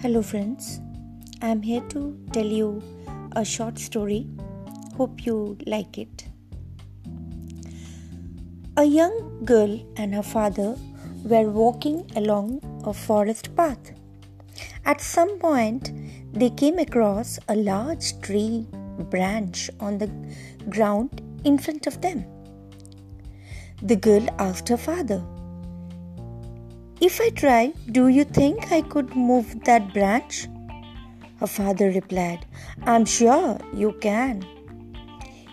Hello, friends. I'm here to tell you a short story. Hope you like it. A young girl and her father were walking along a forest path. At some point, they came across a large tree branch on the ground in front of them. The girl asked her father, if I try, do you think I could move that branch? Her father replied, I'm sure you can,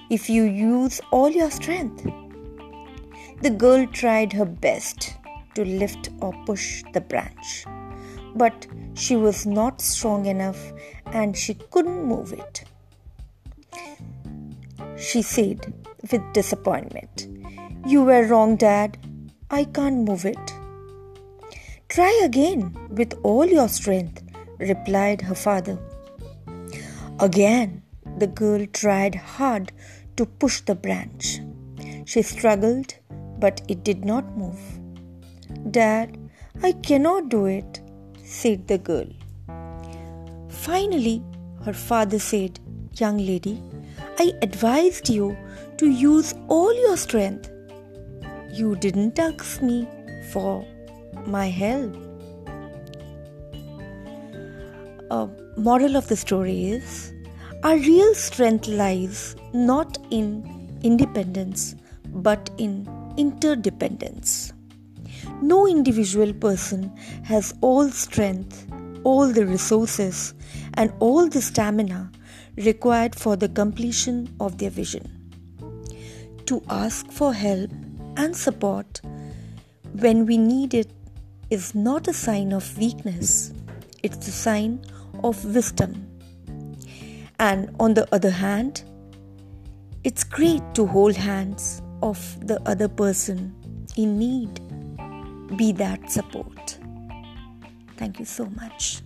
if you use all your strength. The girl tried her best to lift or push the branch, but she was not strong enough and she couldn't move it. She said with disappointment, You were wrong, Dad. I can't move it. Try again with all your strength, replied her father. Again, the girl tried hard to push the branch. She struggled, but it did not move. Dad, I cannot do it, said the girl. Finally, her father said, Young lady, I advised you to use all your strength. You didn't ask me for my help. A moral of the story is our real strength lies not in independence but in interdependence. No individual person has all strength, all the resources, and all the stamina required for the completion of their vision. To ask for help and support when we need it is not a sign of weakness, it's a sign of wisdom. And on the other hand, it's great to hold hands of the other person in need. Be that support. Thank you so much.